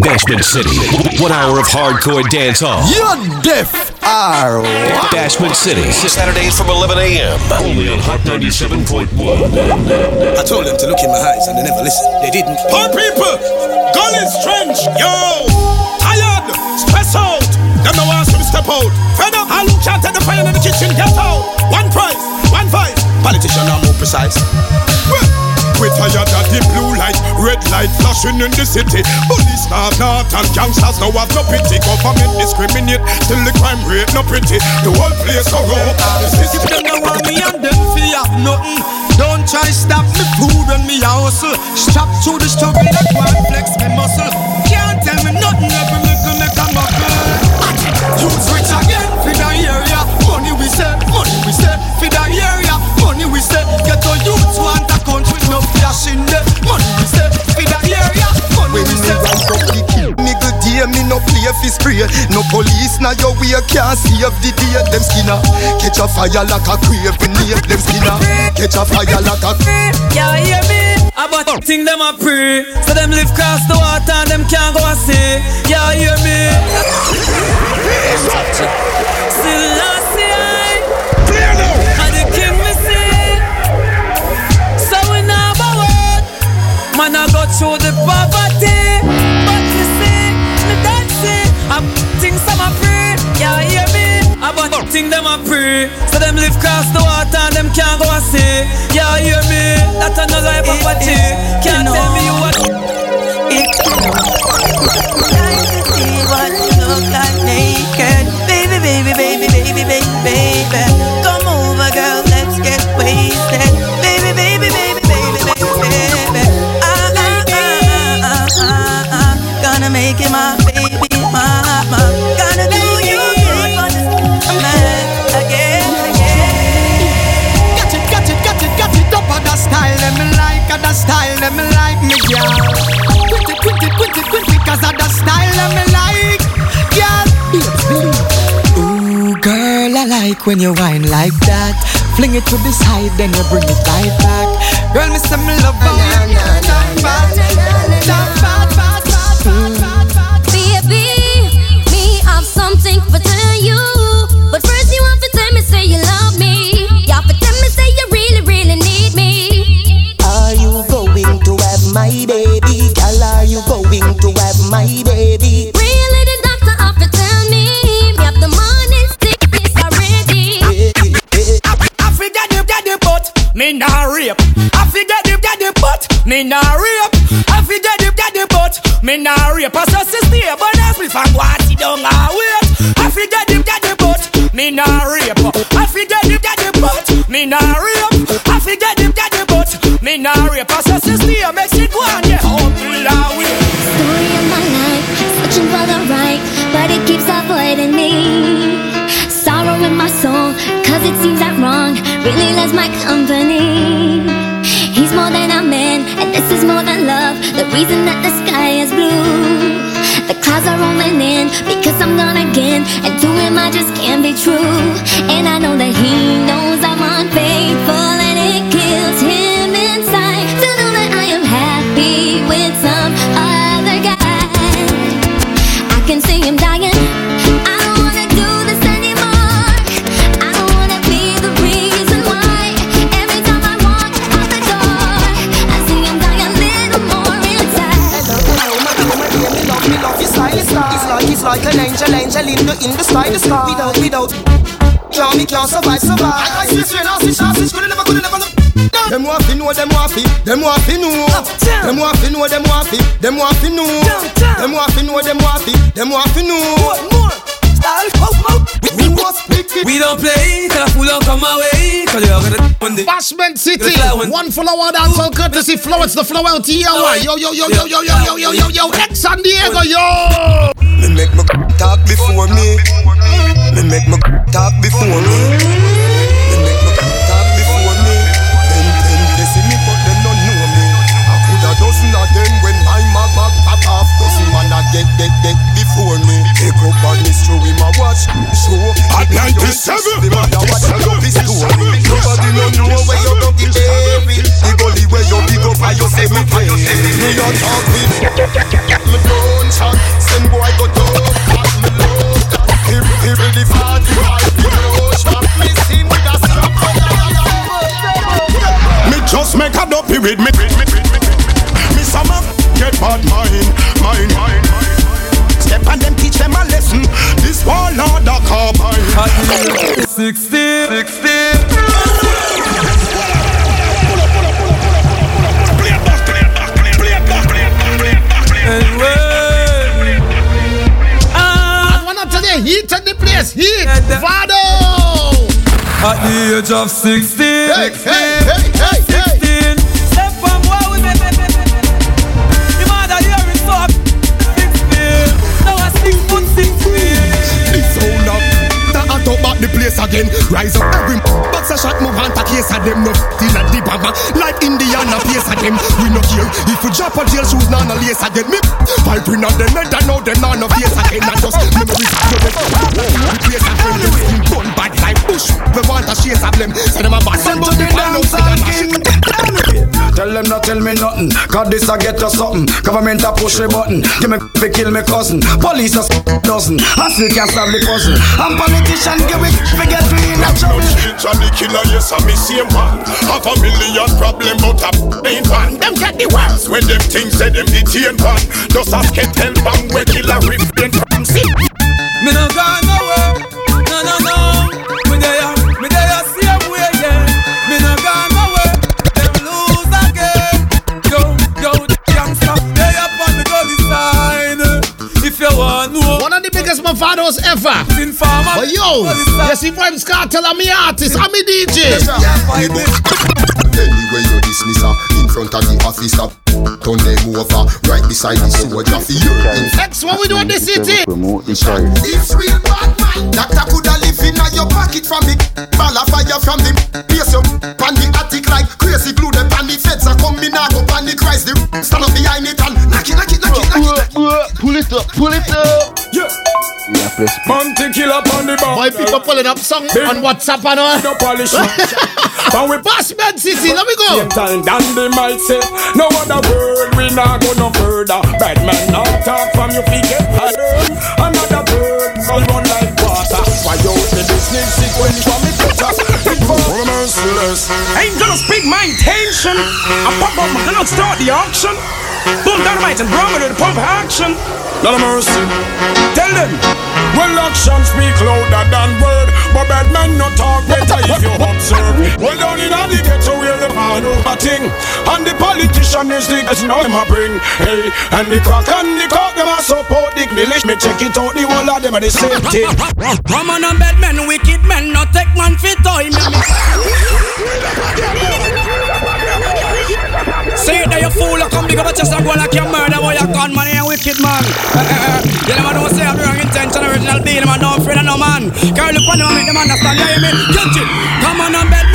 Bashment City. One hour of hardcore dance hall. You're deaf. Are what? Bashment City. Saturdays from 11 a.m. Only on Hot 97.1. I told them to look in my eyes and they never listened. They didn't. Poor people, gun is trench, yo. Tired, stress out. Them no want to step out. Fed up, I look can't take the fire in the kitchen. Get out. One price, one fight. Politician are more precise. We tired of the blue light, red light flashing in the city. Police start not and gangsters now have no pity. Government discriminate, still the crime rate no pretty. The whole place corrupt. The system Them no want me and them fi have nothing. Don't try stop me food when me hustle. Strap through the struggle like one flex me muscle. Can't tell me nothing every fi spray. No police now your way can't save the day. Them skinner catch a fire like a near. Them skinner catch a fire like a. Yeah, hear me? About thing them a pray So them live cross the water and them can't go a see Yeah, hear me? Still last year clear now. And the king we see So we now word Man I go through the poverty to like when you whine like that. Fling it to the side, then you bring it right back. Girl, me say me love you turn bad, bad, bad, me nah rape. I butt, me nah rape. I but I sit down wait. I butt, me nah rape. I butt, me nah rape. I butt, me nah rape. I go and get humble and wait. Story of my life, searching for the right, but it keeps avoiding me. Sorrow in my soul, cause it seems that wrong really loves my company. He's more than a and this is more than love. The reason that the sky is blue. The clouds are rolling in because I'm gone again, and to him I just can't be true. And I know that he knows I'm unfaithful, like an angel, angel in the, in the sky, the sky. Without, without. Can't me, can't survive, survive. I see straight, I see sharp, see could never, could never. Them want to know, them want to, them want to know. Them want to know, them want to, them want to know. Them want to know, them want to, them want to know. We must pick it. We don't play, cause the fool don't come away Cause you're gonna one day Bashment City, The flower. one full hour dancehall courtesy Flow. It's the Flow LTE. Yo, yo, yo, yo, yo, yo, yo, yo, yo, yo, ex San Diego, yo. Me make me of 16, Hey, hey, hey, hey, hey. 16. Step on boy with me. The mother here is so 16. Now I six foot six feet. It's so up. The hot up back the place again. Rise up every box a shot move on to case of them no till a deep baba. Like Indiana place of them. We no care if we drop a jail shoes now no lace again. Me piping on them head I know them now no face again. Them not tell me nothing. Cause this I get you something. Government a push the button. Give me fi kill me cousin. Police a dozen. I still can't solve the puzzle. I'm politician, give it forget me in a trouble. Johnny killer, yes, I'm the same man. Have a million problem, but a ain't one. Them get the worst when them things say them detain one. Just ask a tell bang where killer rip them from see. Me no gone nowhere. Of the biggest mavados ever. informer. But yo, you see Vybz Kartel, I'm me artist, I'm me DJ. Anyway, you dismiss her uh, in front of the officer. Uh, turn them over right beside the soldier for your in X, what we do in the city? promote. It's real bad mind. Doctor coulda live in your pocket from the ball of fire from the place you pan the attic like crazy glue. The pan the feds are coming now go pan the Christ. The stand up behind it and knock it, knock it, knock it, knock it. Pull it up, pull it up. Yeah. Yeah, press Bounty killer on the bar. Boy, people pulling up song on WhatsApp and all. No polish. and we Boss Man City, let me go. Same time than they might say No other word, we not go no further. Bad man now talk from your feet get higher Another bird, so run like water. Why you the business sequence for me picture Big Ain't gonna speak my intention. I pop up, I cannot start the auction. Boom, dynamite and bromide with the pump action Not a mercy. Tell them Well, action speak louder than word But bad man not talk better if you observe. Well, down in the ghetto where the man over thing And the politician is the that's now them a bring. Hey, and the crack and the cock them a support the village. Me check it out, the whole of them are the same thing. Come on and bad men, wicked men, not take man fit toy me. Say it that you fool, come big up a chest and go like you murder boy, you con man, you wicked man. Eh, eh, eh. you never know say I'm the wrong intention, original deal, man, no afraid of no man. Carry look on and make them understand, you mean? Catch it. Come on and bad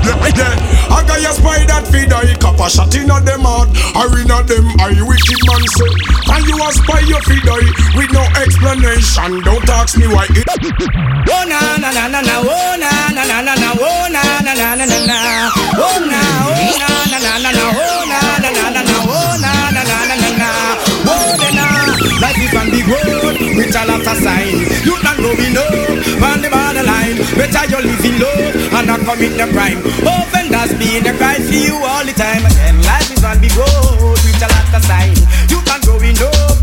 I got your spy that feed I cop a shot in at them heart Or in at them I wicked man say And you a spy your feed I With no explanation Don't ask me why it Oh na na na na na, oh na na na na na, oh na na na na na na, oh na oh na na na na na, oh na na na na na, oh road with a lot of sign. You not going up on the borderline. Better you live in love and not commit the crime. Offenders being the cry for you all the time. Again, life is on the road with a lot of sign. You can going up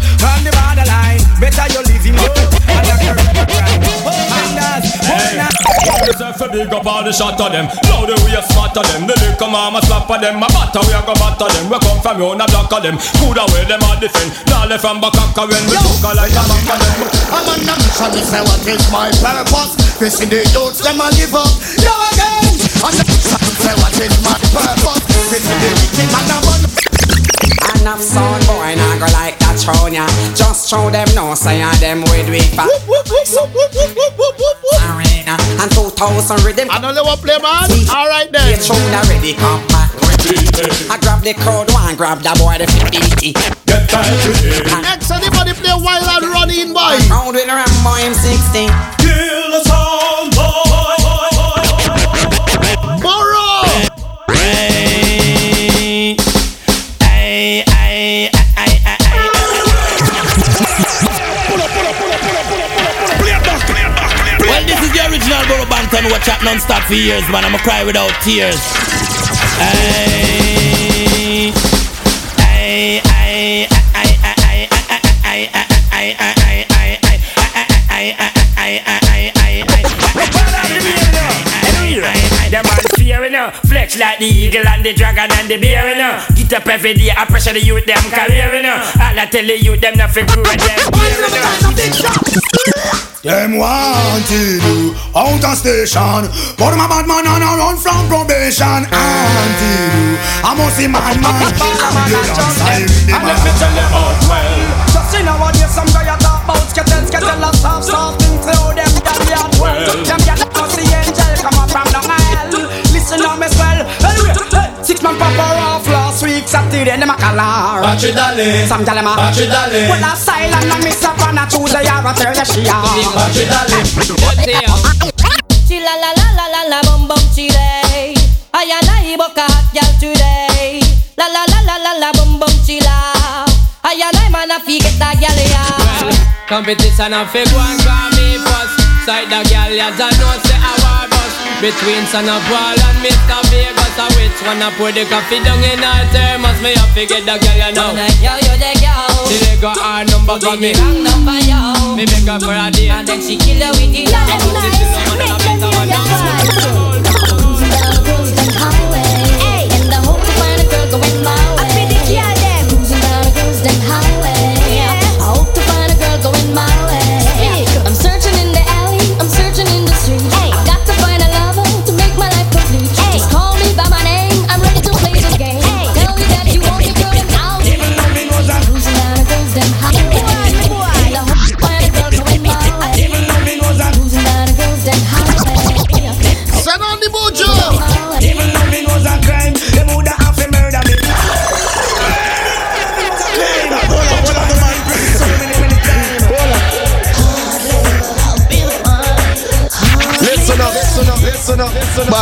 big up all the shot of them Now the way of them The liquor mama slap of them My batter we a go batter them We come from you a block of them Good away them all defend Now left from back up when we took a like a back of them I'm on a mission, me say what is my purpose. Facing the youths, them a live up. Yo again. On a mission, me say what is my purpose. Facing the wicked man, I'm on. Enough sound boy nah go like that thrown ya Just show them no say and them with we fat Arena and 2000 rhythm. I don't know what play man. Alright then. Get tune already come back I grab the crowd one grab the boy the 50 Get back to it X anybody play wild and run in boy? Round with Rambo M60 Kill the sound know what chat non-stop for years, man. I'ma cry without tears. Ay, ay, ay, ay, ay, ay, ay, ay, ay, ay, ay, ay, ay, ay, ay, ay, Them man fear, you know. Flex like the eagle and the dragon and the bear, you know. Get up every day, I pressure the youth, them career, you know. All I tell the youth, them nothing grow and them gear, you know. Them wanted you out of station But my bad man and I run from probation Until you, I must see man man Ambulance siren And let me tell you out well Just in nowadays, some guy a talk about skeleton, skeleton, and stuff, stuff, things through them, them yard well. Them yard not the angel come up from the hell. Listen now, me Saturday, them a calar. Battery dolly. Some tell them a Battery dolly. Well, a silent and miss up on a Tuesday, or a Thursday, she a. Battery dolly. Chilla la la la la la bum bum chile. I and I book a hot girl today. La la la la la la bum bum chilla. I and I man a fi get that girl yeah. Competition and fake one call me first Side the girl ya don't know say I war bus Between Son of Paul and Mr. Vegas I which one I put the coffee down in her thermos Me have to get the girl you know Yo yo the girl. The leg got her number for me Wrong number yo. Me beg her for a date And then she kill you with the Nice, make them hear your vibe. Cruising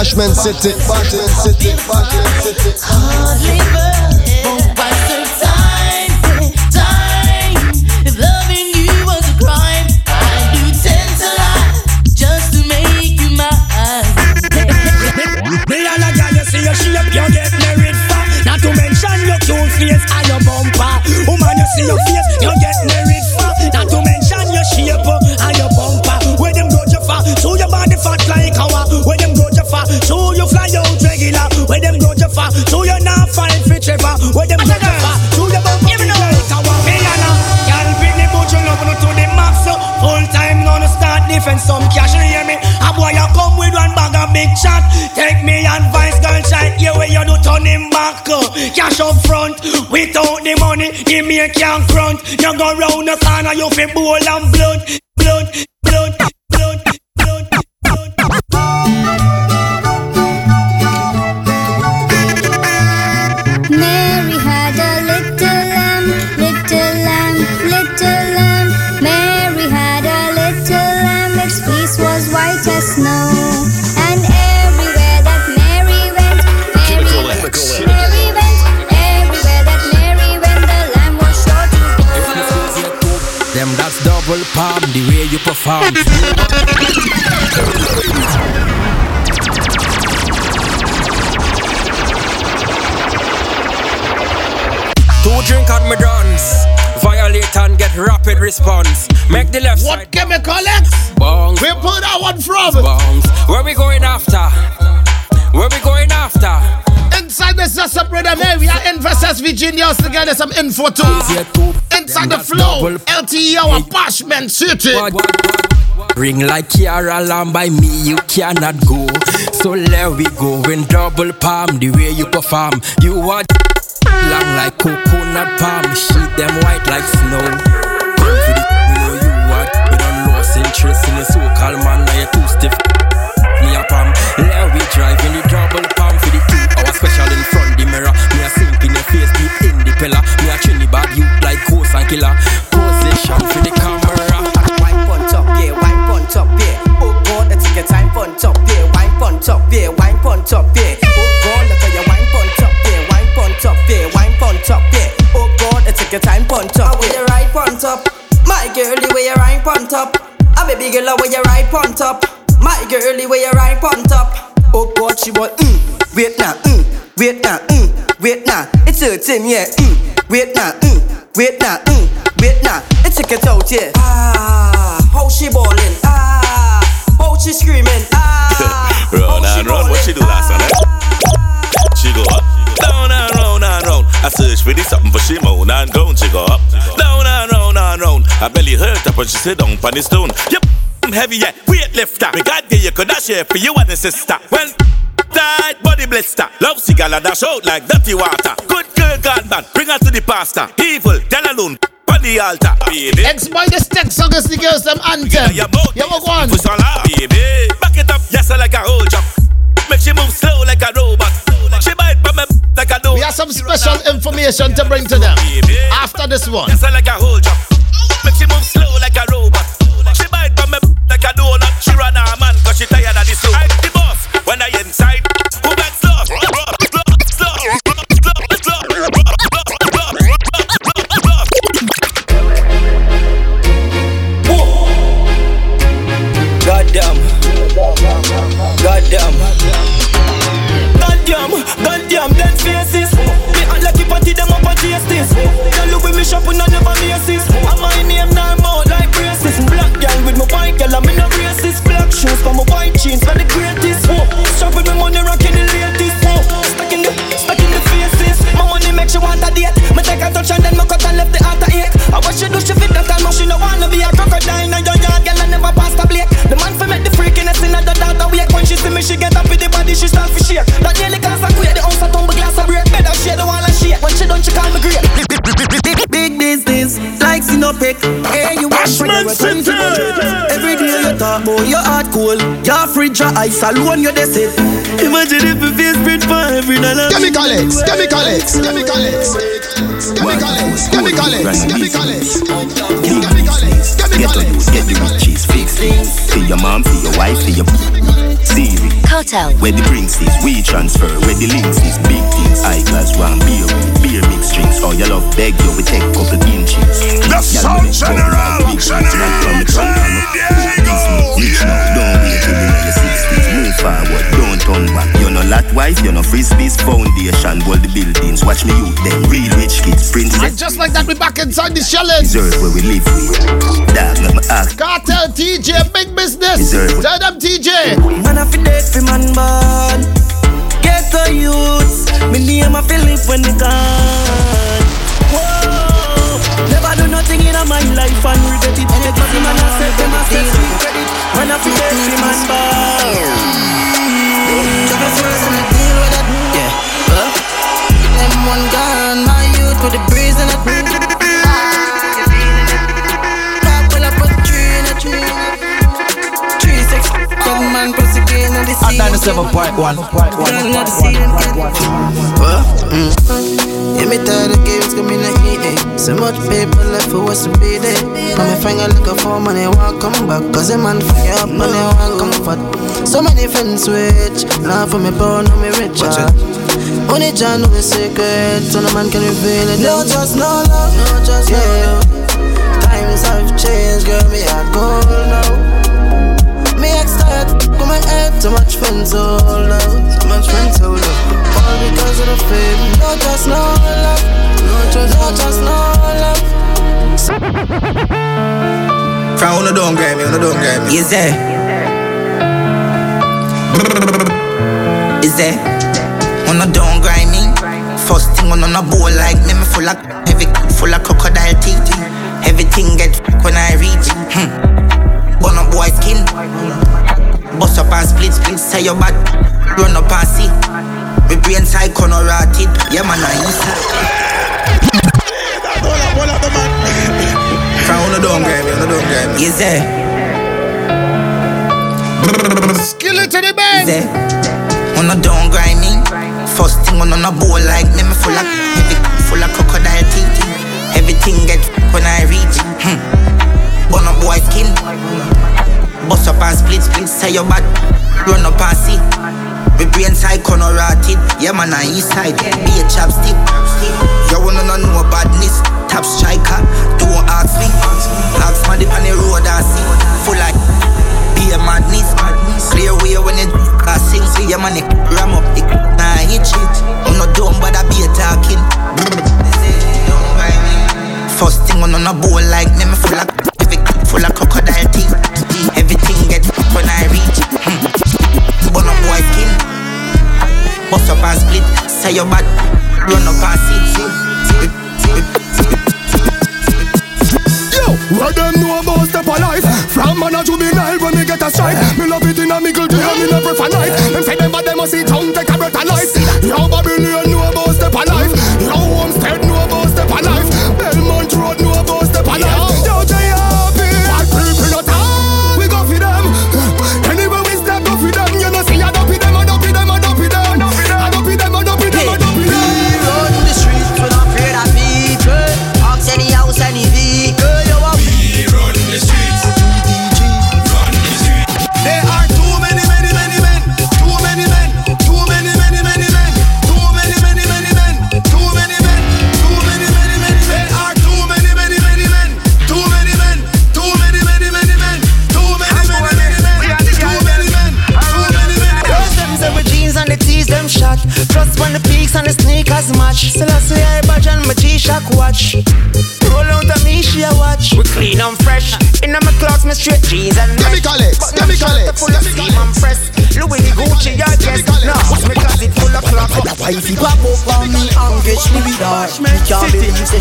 Bashment City, Bashment City, Bashment City. A girl you see your you for? So you not fine for Trevor. Where them go you for? So your bumper big like our. Me and a girl bring the boat you love to the max. so Full time non start defense some cash. You hear me? A boy you come with one bag of big shot. Take me advice, girl, shine here where you do turn him back. uh. Cash up front, without the money, the make can't grunt. You go round the corner, you feel bowl and blood, was white as snow. And everywhere that Mary went, Mary went, Mary went. Everywhere that Mary went, the lamb was sure to go. Them that's double palm the way you perform Two drink on me dance Violate and get rapid response Make the left What side chemical X? Bongs Where put that one from? Bongs Where we going after? Where we going after? Inside the Sasa brother Mary and versus Virginia us together some info too. Inside the flow, LTE our Bashment City. Ring like Kiara Lamb by me, you cannot go. So let we go in double palm, the way you perform. You are long like coconut palm, sheet them white like snow. We don't lost interest in the so-called man, now you too stiff. Me a palm, let we drive in the double palm for the two hour special in front the mirror. Me a sink in your face, deep in the pillar. Me a Trinidad you like ghost and killer. Position for the camera. Wine pon top, yeah, wine pon top, yeah. Oh God, let's take your time pon top, yeah. Wine pon top, yeah, wine pon top, yeah. Oh God, look at your wine pon top, yeah. Wine pon top, yeah, wine pon top, yeah. Oh God, let's take your time pon top, yeah. With your right pon top, my girl, the way you ride pon top. I'm a baby girl, way you ride pon top. My girlie, where you right on top? Oh God, she want mm. Wait now, mm. Wait now, mm. Wait now. It's hurting, yeah. Mm. Wait now, mm. Wait now, mm. Wait now. It's take it out, yeah. Ah, how she ballin'? Ah, how she screaming? Ah, run and run. What she do last time? Eh? She go up, down and round and round. I search for this something for she moan and groan. She go up, down and round and round. Her belly hurt up when she sit down on the stone. Yep, I'm heavy, yeah. Weightlifter. Me God, you could dash here for you and the sister. When tight body blister. Love cigar dash out like dirty water. Good girl God man, bring her to the pastor. Evil, tell alone. On the altar, baby. Ex-boy, this text song is the girls them anthem. Yeah, yeah, walk on. Baby, back it up, yes, like a whole jump. Make she move slow like a robot. She bite from me like a. We have some special information to bring to them after this one. Yes, like a whole jump. Make she move slow like a robot. She bite me like a donut. She run she tired of the soup. I'm the boss when I inside. Lost? Goddamn. Goddamn. Goddamn. Goddamn. Faces. Like you them up this. With me and never shoes for my white jeans, the I salu on your fridge, your ice alone, you dey sit. Imagine if you face print for every dollar. Chemical X, Chemical X, Chemical X. Chemical X, Chemical X, Chemical X. Get on you, get the riches fixed. For your mom, for your wife, for your Siri. Cartel. Where the drinks is, we transfer. Where the links is, big things. High class one beer, beer mix drinks. Oh, you love beg you, we take couple inches. The sound general, general, general. Reach now, don't wait till the early 60s. Move forward, don't turn back. You're no lot wife, you're no frisbees foundation. Build the buildings, watch me youth them. Real rich kids, princess. And just like that, we back inside the challenge. Deserve where we live with. Dog, let me ask. Cartel TJ, big business. Deserve. Tell them TJ. Man, I fi dead fi man born. Get the youths. Me name I fi live when they gone. Whoa. Never do nothing in my life and regret it. Make nothing man I say them I say credit. Man, I fi dead fi man born. Just first and I deal with that. Yeah. Huh? Them one gun, my youth with the breeze and it. Couple up a tree in a tree. Three six seven man plus again on the scene. At 97.1. Girl, not the scene. Huh? Mm. Yeah, me tired of games coming to eat it. So much paper left for what's to be there. Now me find a liquor for money, won't come back. Cause the man you up, money won't comfort. So many friends switch. Now for me poor, now me richer. Ah. Only John know the secret, so no man can reveal it. No, just no love, no, just yeah. no love. Times have changed, girl, me heart cold now. Me excited, come my head, too much friends hold out, too much friends hold out. All because of the fame, no, just no love, no, just no, just no love. From uno don't grab me, uno don't grab me. Is there? Is there? Uno don't grind me. First thing on a bowl like me, me full of heavy, full of crocodile teeth. Everything get f- when I reach. Hmm. Burn up boy skin. Bust up and split, split. Say your bad. Run up and see. Me brain side corner rotted. Yeah man, I inside. Hold up, hold up the man. From uno don't grab me, uno don't grab me. Is there? Skill it to the band. Is there? Uno don't grind me. First thing on a bowl like me, me full of heavy, full of crocodile teeth. Everything get f- when I reach. Hmm. Burn up boy skin. Bust up and split, split. Say your bad. Run up and see. Me brain side corner rotted. Yeah man, I east side. Be a chopstick. You wanna know no badness. Top striker. Don't ask me. Ask man on the road and see. Full like. Be a madness. and it ram up the nah hit shit. I'm not dumb, but I be a talking. First thing on a bowl like me, me full of full of crocodile teeth. Everything get when I reach. Bust up and split. Say your bad, run up and Yo, what them know about step of life? From man a juvenile when me get a strike. Me love it in a mickle day, me no prefer night. Them say them bad, them must see tongue take a breath of life. Yo, Babylon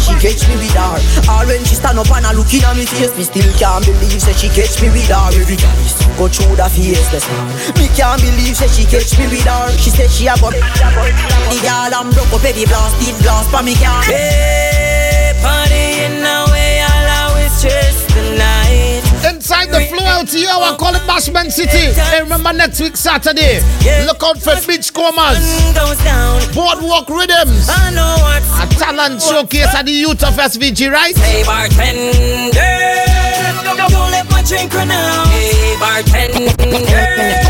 she catch me with her. All when she stand up and a looking at me face. Me still can't believe say she catch me with her. Every guys go through the face star Me can't believe say she catch me with her. She said she a go The girl I'm broke up heavy blast Did blast for me car Hey, the Flow LTE, I call it Bashment City. Hey, remember next week Saturday. Look out for Beach Comas. Boardwalk Rhythms. A talent showcase at the youth of SVG, right? Hey, bartender, don't let my drink run out. Hey, bartender,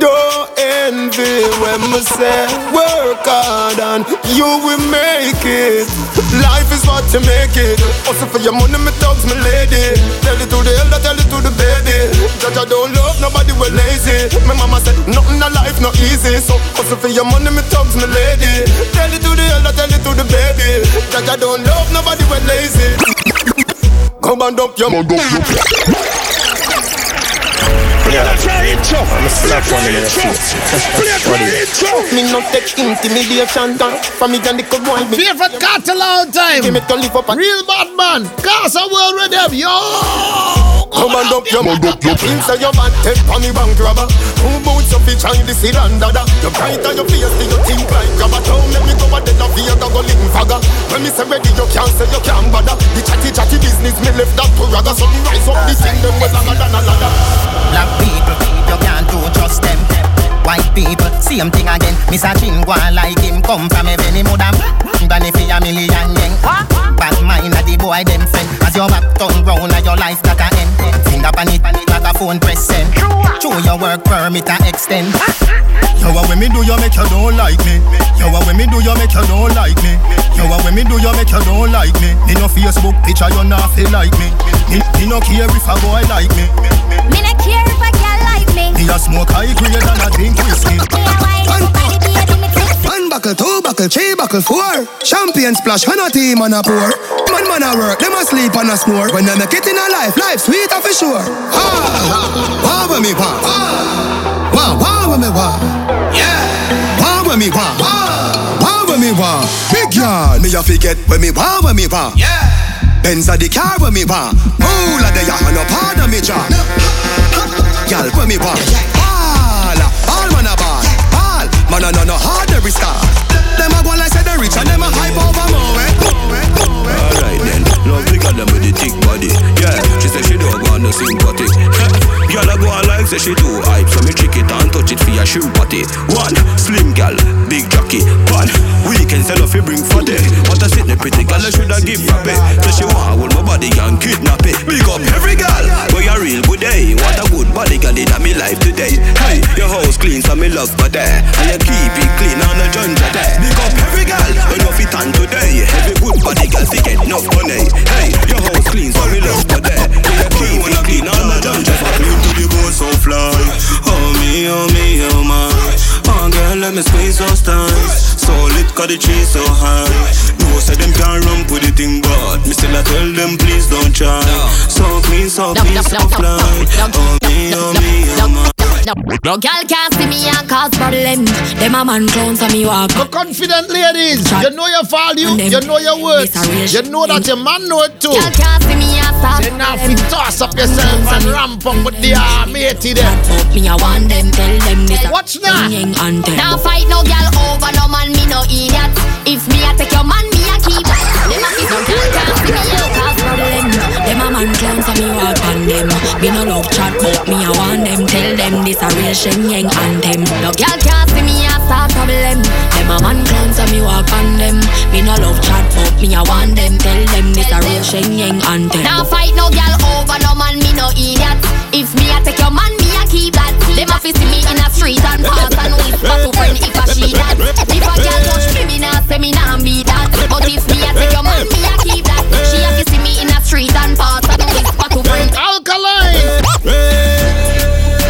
don't envy when me say work hard and you will make it. Life is what you make it. Also for your money, me thugs, me lady. Tell it to the elder, tell it to the baby. Judge I don't love nobody, we lazy. My mama said nothing in life not easy. So also for your money, me thugs, me lady. Tell it to the elder, tell it to the baby. Judge I don't love nobody, we lazy. Come and dump your mouth. Yeah, I'm a slap one in the face. Me no take intimidation down From me and the good boy me Favorite cartel all time. Give me to live up and Real bad man. Casa World Rhythm. Yo. Come and dump your mouth up your Inside your bad take on me bank robber Who boots up each and the seed and dada You bright on your face till you think like grabber Don't let me go a dead of here go lick fagger When me say ready you can't say you can't bother The chatty chatty business me left that to ragga So me rise up the thing them well longer than a ladder Black people, you can't do just them. White people, same thing again. Miss a chin go on like him come from heaven. Him woulda than if he a million yen. Bad mind a the boy them friend. As your back turn round and your life that a end. Finger pan it, like a phone press send. Show your work permit a extend. Yo, what when me do you make you don't like me? Yo, what when me do you make you don't like me? Yo, what when me do you make you don't like me? Me no Facebook picture you not feel like me. Me, me no care if a boy like me. Me not care if a girl like me. Me a smoke high grade buckle, three buckle, four. Champion splash, and a team and a pour. Man, man, a work, them a sleep and a snore. When they make it in a life, life sweet for sure. Ha! Wah with me, wah. Wah, wah with me, wah. Yeah. Wah with me, wah. Wah with me, wah. Big yard, me a forget when me wah with me, wah. Yeah. Benz a the car when me wah. All of the yah, no part of me jaw. Y'all when me wah. All, all man a ball. Ball, man a no no hard every star. Rich and them a hype over more. Alright then, Love girl them with the thick body. Yeah, she say she don't want no sympathy. Girl I go like say she too hype, so me trick it and touch it for your shoe party. One slim girl, big jockey. One weekend sell off you bring for day. What a sit the pretty girl I shoulda give pay. So she want hold my body and kidnap it. Big up every girl, where you real good day. What a good body girl in me life today. Hey, your house clean so me love for there, and you keep it clean on the junja there. Big up every girl, when you fit on today. Every good body girl fi get enough money. Hey, your house clean so me love for there, and you keep it clean on the junja there to the bone so fly. Oh me, oh me, oh my. Oh girl, let me squeeze those thighs. So lit, cause the tree so high. No, say them can't run with the thing, but me still I tell them please don't try. So clean, so clean, so fly. Oh me, oh me, oh my. No, no girl can't see me and cause problem. Them a man clowns on me walk. But confident ladies, you know your value, you know your worth, you know that your man know it too. Girl can't see me and start Then now fi toss up yourself and ramp up with the matey there. Me I want them, tell them this. What's that? Now fight no girl over no man, me no idiot. If me I take your man, me I keep. Them a no girl can't see me and cause problem. A man clowns on me walk on them. Me no love chat, but me I want them, tell them this a real Shenyeng anthem. No girl can't see me a start problem. Them a man clowns and me walk on them. Me no love chat, but me I want them. Tell them this a real Shenyeng anthem. Now fight no girl over no man, me no idiot. If me a take your man, me a keep that. Them a fi see me in a street and pass and whisper to friend if I she that. If a girl touch me, me nah say me nah be that. But if me a take your man, me a keep that. She a fi see me in a street and pass and whisper to friend. Alkaline.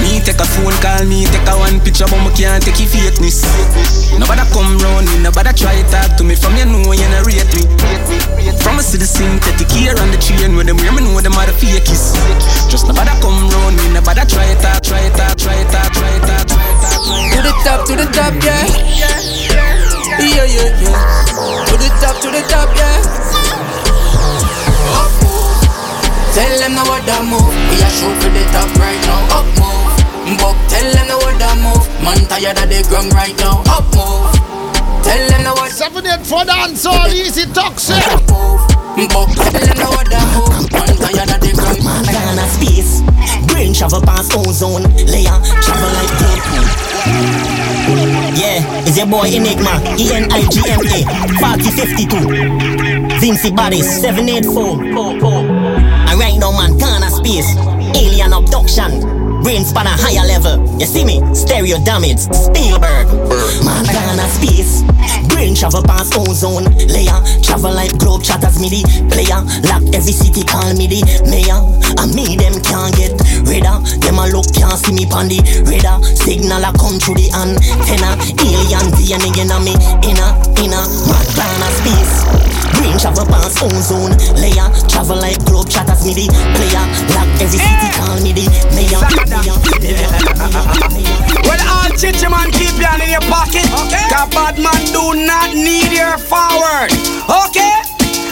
Me take a phone call, me take a one picture, but me can't take your fakeness. Nobody come round me, nobody try talk to me. From you know you not rate me. From a see the synthetic here on the train when them hear me know them are the fakies. Just nobody come round me, nobody try talk, try talk, try talk, try talk, try talk. To the top, to the top, yeah. Yeah, yeah, yeah. To the top, to the top, yeah. Up move. Tell them now what that move. We are shoot for the top right now. Up move. Buck, tell them now what that move. Man tired of the ground right now. Up move. Tell them now what. Seven eight four dance all easy toxic. Buck, tell them now what that move. Man tired of the ground. Man gone a space. Brain travel past ozone layer. Travel like gold. Yeah, it's your boy Enigma, E E-N-I-G-M-A, 4052. Vincy Bodies, 784. And right man, gone a space. Alien abduction. Brain span a higher level. You see me? Stereo damage. Spielberg. Man, gone a space. Brain travel past ozone layer. Travel like globe chatters me the player. Lock every city, call me the mayor. And me them can't get radar. Them a look can't see me pon the radar. Signal a come through the antenna. Alien DNA in a me inner inner. Man, gone a space. Brain travel past ozone layer. Travel like globe chatters me the player. Lock every city, eh. call me the mayor. Well, all chichi man keep you in your pocket. Okay. Cause bad man do not need your forward. Okay.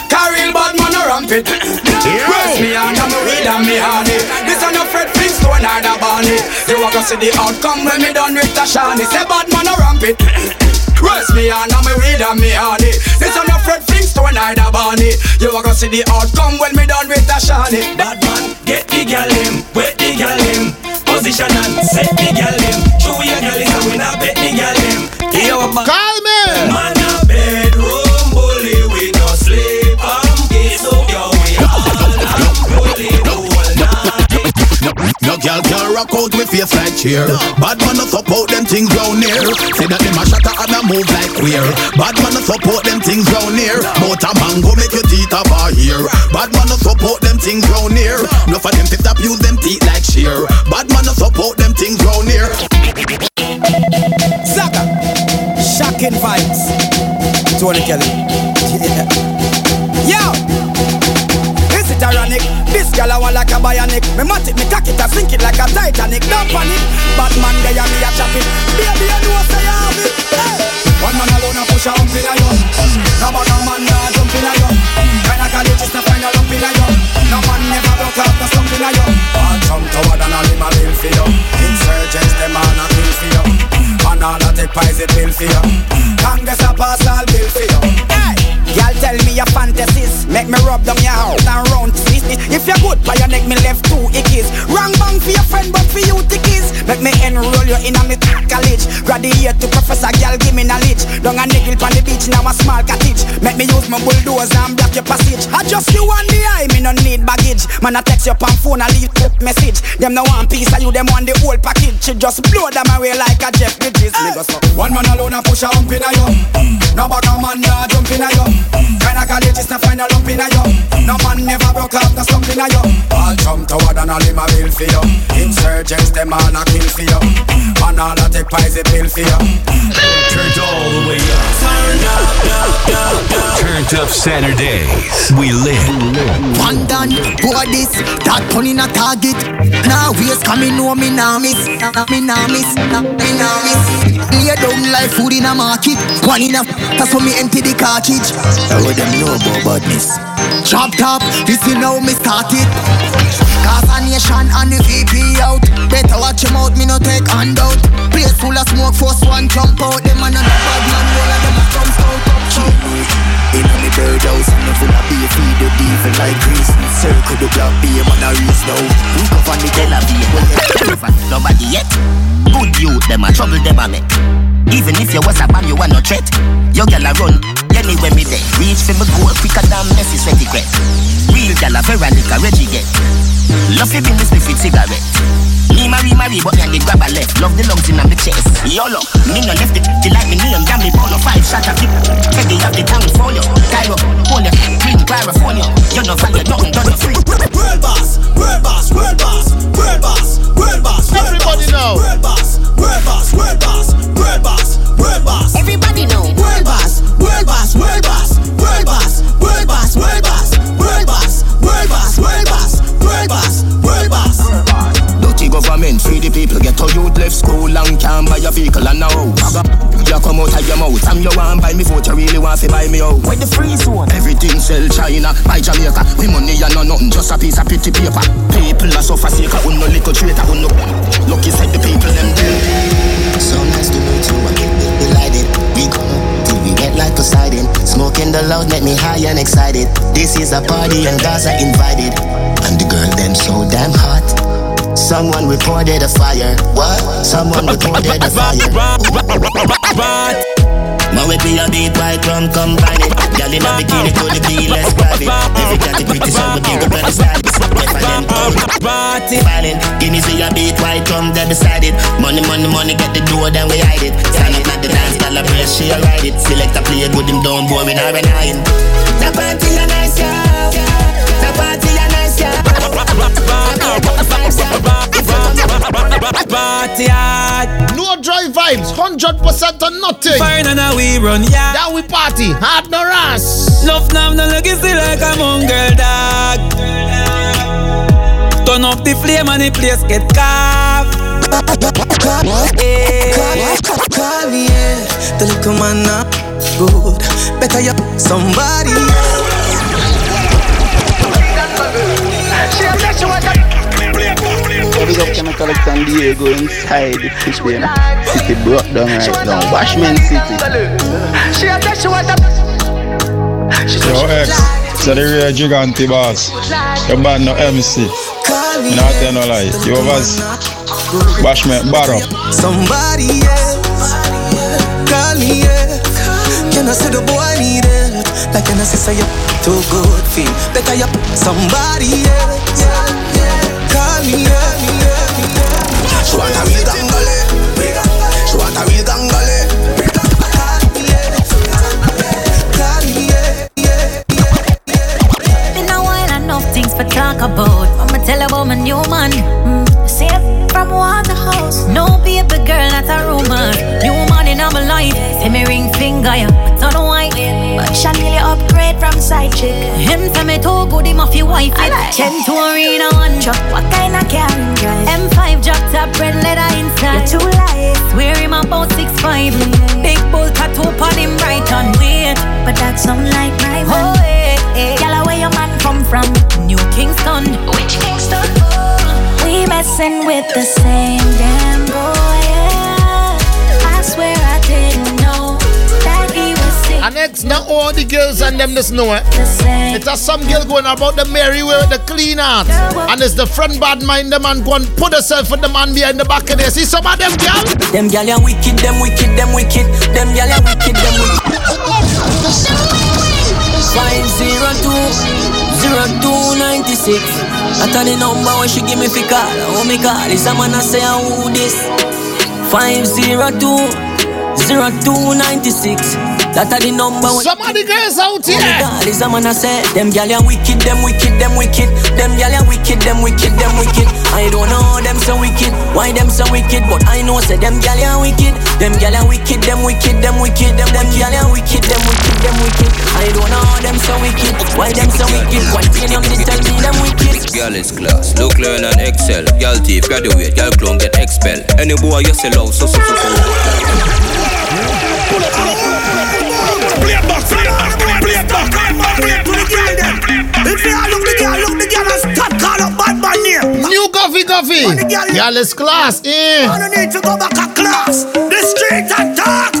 Carry bad man a rampant. Press me on and me weed and me honey. This a no Fred Flintstone or the Barney. You a go see the outcome when me done with the shiny. Say bad man a rampant. Press me on and me weed and me honey. This a no Fred Flintstone or the Barney. You a go see the outcome when me done with the shiny. Bad man, get the girl him, wet the girl him. Position and set the girl him. Show your girl rock out with face like cheer. Bad man no support them things round here. Say that them a shatter and a move like queer. Bad man no support them things round here. But a mango make your teeth up a here. Bad man no support them things round here. No for them fit up use them teeth like shear. Bad man no support them things round here. Zaga. Shocking vibes. Tony Kelly. Girl I want like a bionic. Me mat it, me cock it, I sink it like a Titanic. Don't panic. Bad man there, me a chop it. Baby, you know say I have it. Hey. One man alone a push a hump in a yo. No man, no man, nah jump in a yo. Kinda college is to find a lump in a yo. No man never broke out the stump in a yo. All jump toward and him a bill for you. Insurgents them all a kill for you. And all a take pies it bill for you. Congress a pass all bill for you. Hey. Girl tell me your fantasies. Make me rub down your house and round twist If you're good, by your neck, me left two ickies. Wrong bang for your friend, but for you tickies. Make me enroll you in a me college. Graduate to professor, girl, give me knowledge. Down a niggle on the beach, now a small cottage. Make me use my bulldozer and block your passage. I just you on the eye, me no need baggage. Man, I text you on phone, I leave message. Them no one piece of you, them want the whole package. She just blow them away like a Jeff Bridges. Hey. One man alone a push a hump in a yo. No bag a man nah jump in a yo. College is not find a lump in a yo. No man never broke the stump in a yo. All jump toward and all him a bill for you. Insurgents them all a kill for you. Man all a take pies a pill for you. Turned all the way up. Turned up, up, up, up. Turned up Saturdays. We live. One done, boy this, that pun in a target. Now waste coming know me now miss, me now miss, me now miss. Lay down like food in a market. One in a that's when me empty the cartridge. I would them know about badness. Chop top, this is how me started. Cause a nation and the VP out. Better watch him out, me no take handout. Place full of smoke, first one jump out. Them and a bad man, roll and them a come up. In the bird house, and full of beef, feed the devil like grease. Circle the black beam on a race now. We cover the Tel Aviv. Nobody yet. Good youth, them a trouble, them a make. Even if you was a bomb, you want no threat. Your gal a run anywhere me there. Reach for me goal quicker than Messi sweaty crep. Real gal a Veronica Reggie get. Love you business me with cigarette. Me marry marry but me and the grab a left. Love the lungs in my chest. YOLO, me no left it. Feel like me name, damn me polo five shot a flip. Teddy up the town folio. Cairo, Polo, Green, California. You know value, nothing done for free. World boss, world boss, world boss, world boss, world boss. Everybody know. World boss, world boss, world boss, world boss, me vote. You really want to buy me out. Where the free zone? Everything sell China, buy Jamaica. We money and no nothing, just a piece of pretty paper. People are suffer sick, I no little traitor, no. Lucky said the people them dead. So nice to meet you, I get delighted. We come till we wet like Poseidon. Smoking the loud make me high and excited. This is a party and Gaza invited. And the girl them so damn hot. Someone reported a fire. What? Someone reported a fire. My way be a beat white rum combine it. Girl in a bikini could be less private. Every cat is pretty so we on the style. If I them party violent, Guinness see a beat white rum they beside it. Money money money get the door then we hide it. Stand up at the dance, girl a press she a ride it. Select a play good him down boy we not relying. The party a nice yeah. The party a nice yeah. Party hard. No dry vibes, hundred percent or nothing. Fine and we run, yeah. That we party, hard no ras. Love now, no look see like a mongrel dog. Turn up the flame and the place get carved. Call me, yeah. The little man not good. Better you somebody. Big up Chemical San Diego inside the fish bin. City broke down right now. Bashment City. Yo, X, so the real Gigante boss. Your man no MC. Me not tell no lie. You was Bashment Barrow. Somebody else. Call me, yeah. Can I say the boy need it? Like can I say you too good feel? Better you somebody else. Call me, yeah. Want a gangale. She want a a things for talk about. I'ma my new man. Mm. From. No baby girl, that's a rumor. New man in my life. Me ring finger, yeah. But Chanel upgrade from side chick. Him say me too good, him off your wife. I like. Ten to arena one truck. What kind of car drive? M5 drop top, red leather inside. You're too light. Swear him about six five. Big bull tattoo on him right on wait. But that sound like my oh, man. Eh, eh. Oh, hey, hey. Yalla, where your man come from? New Kingston. Which Kingston? We messing with the same damn boy. Next, now all the girls girls and them this know it. It's a some girl going about the Mary with the clean out. And it's the front bad mind the man go and put herself with the man behind the back of there. See some of them girl? Them girl are wicked, them wicked, them wicked. Them girl are wicked, them wicked. Five zero two zero two ninety six. I tell the number when she give me fi call. Oh me call, is a man I say who this? Five zero two zero two ninety six. That are the number one. Some of the girls out here. Oh is a man I say them gyal are wicked, them wicked, them wicked. Them gyal are wicked, them wicked, them wicked. I don't know them so wicked, why them so wicked, but I know say them gyal are wicked. Them gyal are wicked, them wicked, them wicked. Them them gyal are wicked, them wicked, them wicked. I don't know them so wicked, why them so wicked. One thing you tell me them wicked. Girl is class, look learn and excel. Girl thief, graduate, girl clone get expel. Any boy you sell out, so so so so. Play it back, play it back, play it back, play it play to the girl them. If you look the girl, look the girl and stop call up bad man name. New coffee coffee. Girl is class, eh? I don't need to go back a class. The street attack.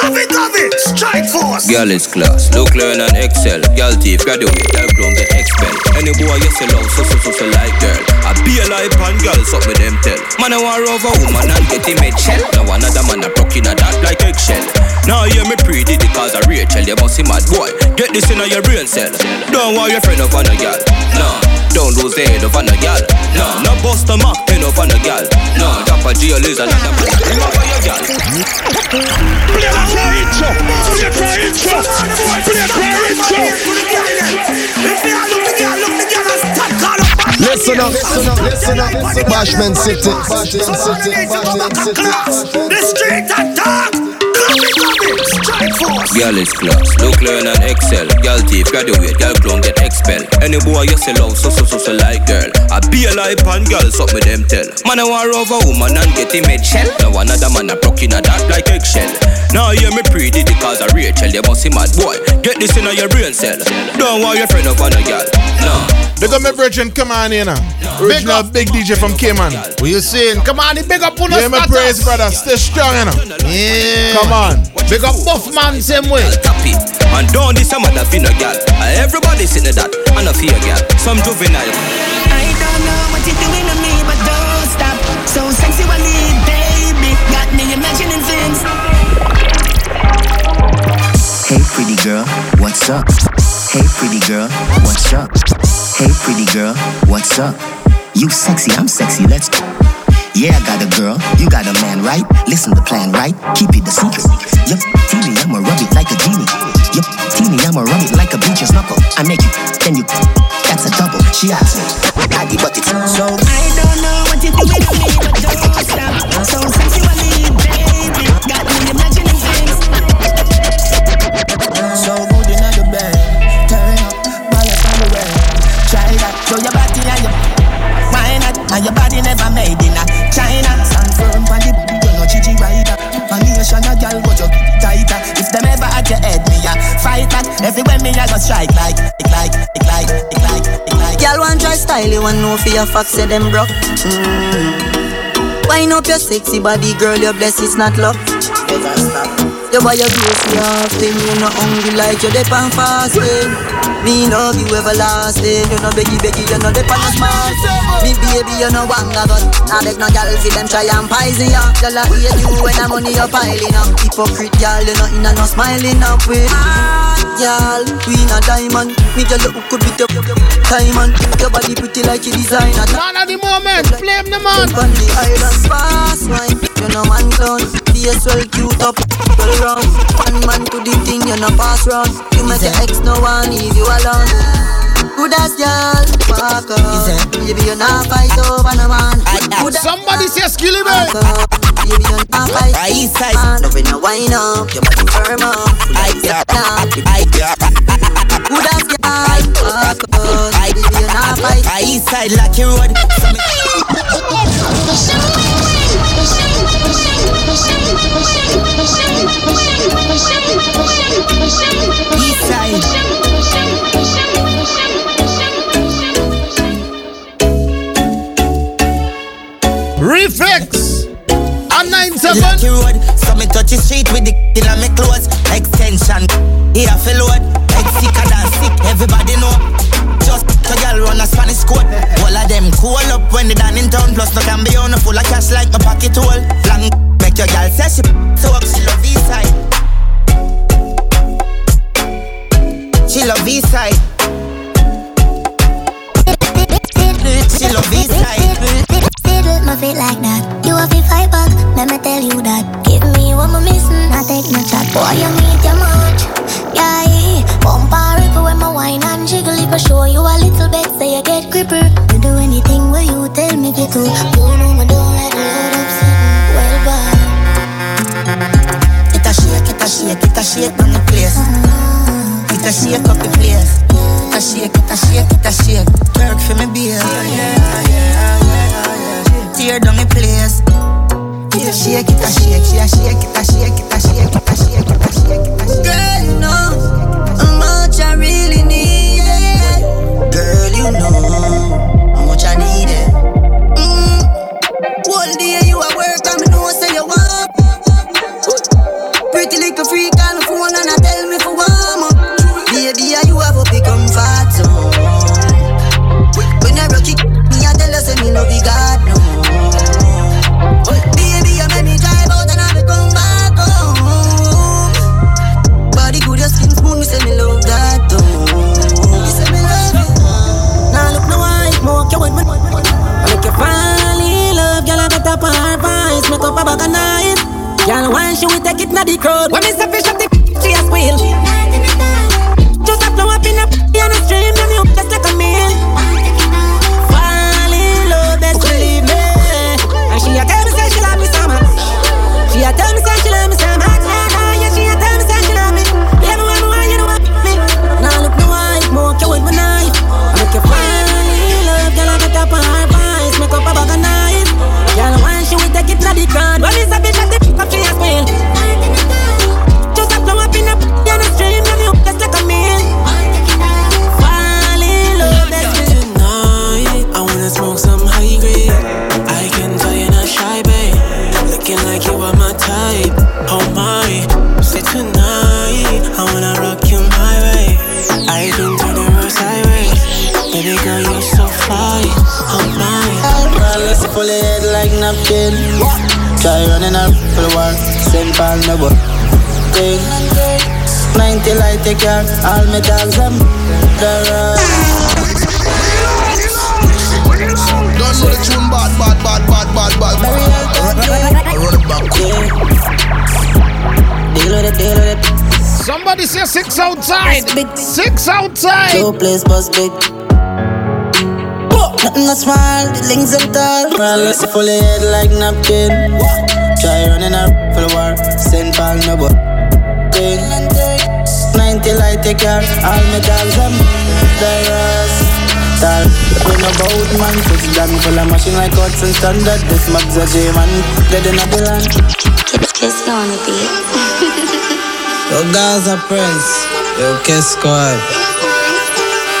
Coffee coffee. Strike force. Girl is class, look learn and excel. Girl thief, graduate, girl clone get expel. Any boy you sell out, so so so so like girl. Be a life and girl, suck me them tell. Man I war over woman and get him head shell. Now another man a broke in a that like eggshell. Now hear me pretty because I Rachel, you must see mad boy. Get this in your brain cell. Don't want your friend on a girl. No, don't lose the head on a girl. No, no bust a mock head on a girl. No, drop a jail is another man. On your girl. Play a prayer intro. Play a prayer intro. Play a prayer intro. Listen up, listen up, listen up. Bashment City, Bashment City, Bashment City. The street attack. Coffee coffee. Strike. Girl is class, look learn and excel. Girl thief, graduate, girl clone get expel. Any boy you sell out, so so so so like girl. I be a life and girl, suck me them tell. Man I war over woman and get him head shell. Now another man a broke in a that like eggshell. Now hear me pretty because I Rachel, you must see mad boy. Get this in your brain cell. Don't want your friend up on a girl. No. Big up my brethren, come on here now. Original big DJ from Cayman. What you saying? Come on, big up on Yeah, my praise, brother. Stay strong, you know. Yeah. Come on. Big up Buff Man same way. Happy. And don't this some other finna girl. Everybody sitting that. And a fear girl. Some juvenile. I don't know what you're doing to me, but don't stop. So sexy sexually, Hey pretty girl, what's up? Hey pretty girl, what's up? Hey pretty girl, what's up? You sexy, I'm sexy, let's go. Yeah, I got a girl, you got a man, right? Listen to plan, right? Keep it the secret. Yep, teeny, I'ma rub it like a genie. Yep, teeny, I'ma rub it like a bleacher's knuckle. I make you, then you, that's a double. She asked me, Daddy, but it's so. Style, you want know for your say them broke. Mm. Wind up your sexy body, girl, your bless is not luck. Never stop. You buy your grocery often, you not hungry like you dep on fasting. Me love you everlasting, you know beggy beggy, you know dep on a smart. Me baby, you know wanga gun. Now beg no gal see them try and poison ya. Girl I hate you when the money you piling up. Hypocrite girl, you know inna no smiling up with. Girl, queen a diamond. Me girl you could be the diamond. Your body pretty like you designer. Man at the moment, flame the man. On the island fast wine, you know man clown. Face well cute up, well round. One man to the thing, you know pass round. You make your ex no one leave you alone. Good as girl, walk up. Baby, you not fight over no man. Good as Somebody say skilly walk up. Baby, you not fight over man. Love no wine up, your body firm up. I got I got. Good as girl, walk up. Baby, you not fight. I side like you on a full of cash like my pocket hole. Flang, make your girl say she so girl, you're so fly. Oh my. Girl, let's pull your head like napkin. Try running up for the wall. Send pal no but thing. 90 light take care. All me dogs them. Um, the Don't know the tune bad, bad, bad, bad, bad, bad. Run it back. Deal with it, deal with it. Somebody say six outside. Six outside. Two place bus big. Nothing not small, the links and tall. Girl, let's pull your head like napkin. Try running up for the war. Send pal no but thing. 90 light take care. All me dogs them. The rest. Tal, we no bout man, six gun full of machine like Hudson standard. This Max a J man, dead in a the land. Kiss gonna be. Yo, Gaza Prince, yo, Kiss Squad.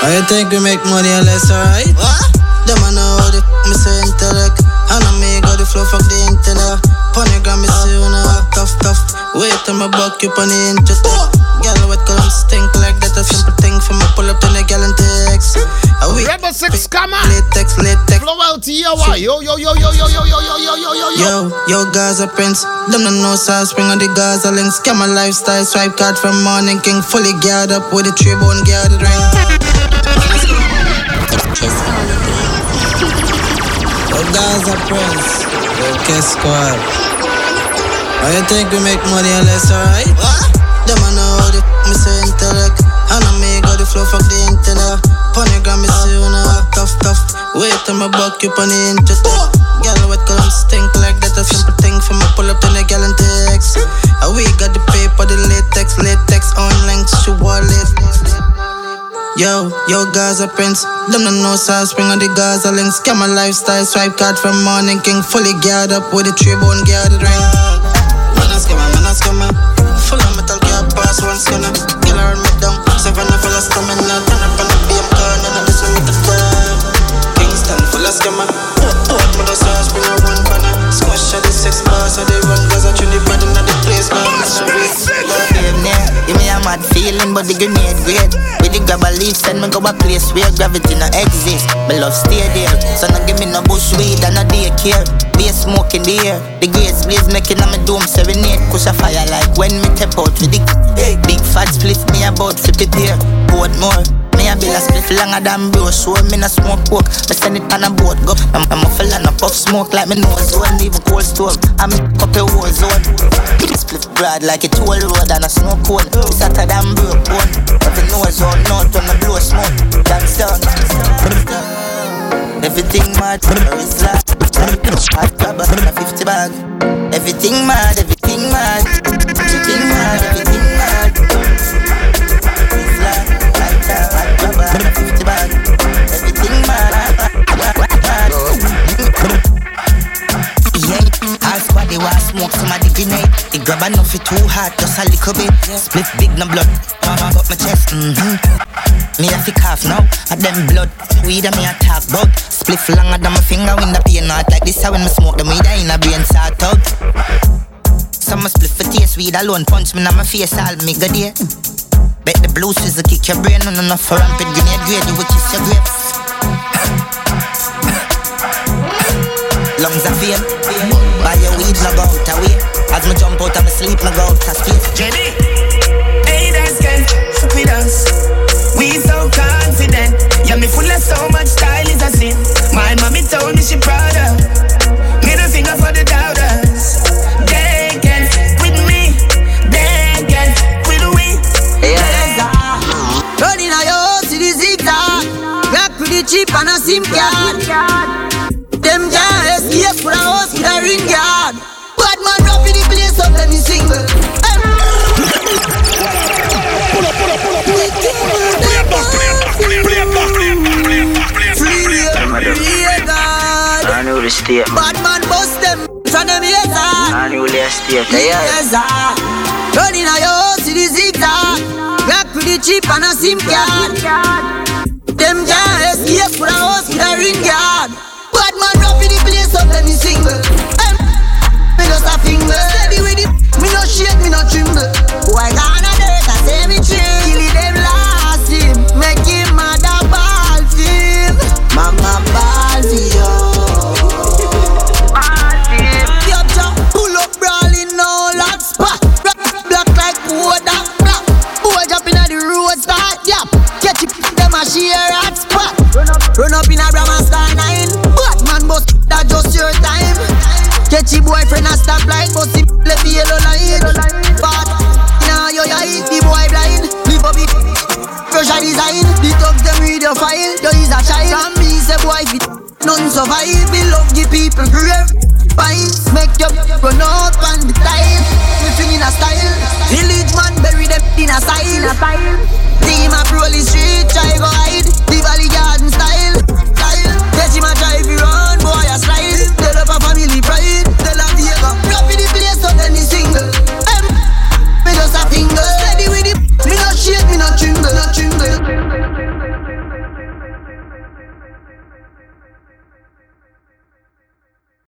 Why you think we make money unless alright? What? Them I know how the me say intellect. And I make all the flow fuck the internet. Ponygram see you know tough tough. Wait till my buck you on the internet. Girl with column stink like that a simple thing for me pull up to the and text. A week. Rebel Six, come on. Latex, latex. Flow out why? Yo, yo, yo, yo, yo, yo, yo, yo, yo, yo, yo, yo. Yo, yo, Gaza Prince. Them no know South Spring on the Gaza links. Scam my lifestyle, swipe card from morning king. Fully geared up with a three bone geared ring. Gaza Prince. Kiss Squad. Why you think we make money unless alright? Them I know how the f- me say intellect. And I make all the flow fuck the internet. Ponygram me see you know tough tough. Wait till my buck you on the internet. Girl with column stink like that a simple thing for me pull up to the gal and text. And we got the paper, the latex, latex on links, she wallet. Yo, yo, Gaza Prince. Them no know South Spring on the Gaza links. Scam my lifestyle, swipe card from morning king. Fully geared up with a three bone geared ring. Man, a scammer, man, a scammer. Full of metal gear, pass one scanner. Kill her me down. Seven of full of stamina. Turn up on the BM car, none of this one with the fire. Kingston, full of scammer. What for the South Spring, run banner. Squash at the six bars, so they run Gaza to the body, not the place. Mad feeling, but the grenade great. With the grab a leaf, send me go a place where gravity no exist. My love stay there, so no give me no bush weed and no daycare. Be a smoke in the air. The gates blaze making on my dome serenade. Push a fire like when me tap out with the big fat split me about 50 pair. Board more. A bill a split longer than bro Show me no smoke coke Me send it on a boat go. I'm, a fella no puff smoke like me nose one Leave a cold stove I'm a couple war zone. Split broad like a toll road and a snow cone. It's hotter than broke bone. Every nose out north when I blow smoke. That's done Everything mad, it's like Hot grabber, a 50 bag. Everything mad, everything mad. Everything mad, everything mad They want smoke somebody grenade. The grab enough it too hot, just a little bit. Split big no blood, mama got my chest. Mm-hmm. Me a fi cough now, a them blood. Weed a me a talk about. Split longer than my finger when the pain not like this. How when me smoke the weed I in a brain sort out. Some split for taste weed alone, punch me in my face all me good there. Bet the blues is a kick your brain, no enough for rampant grenade grade, you will kiss your grapes. Lungs are fame, buy your weed, no go out away. As me jump out of my sleep, no go out of space. JB, hey, that's good, with us. We so confident, yeah, me full of so much style is a sin. My mommy told me she proud of. Middle finger for the doubters. Chip and a SIM card Them can't escape for a house with a ring guard Bad man in the place up let me single bust them from them haters I know the state, yeah. Yes, ah. Running a and a SIM Them can't escape a house with a ring guard Bad man up in the place up let me single. Em, Me just a finger. Steady with it, me no shake, me no tremble. Boy gone a dirt, I say me chill Kill them last him. Make him mad a ball feel Mama ball Run up, in a Brahma star nine. Bad man bust, that just your time. Catch your boyfriend a stop light Bust him, left the yellow line Bad, now you eye the boy blind. Live up it, Russia design. The thugs them read your file. You is a child. From me say boy fit None survive Me love the people grave Pines Make your run out on the time Me in a style. Village man bury them in a style Team a roll the street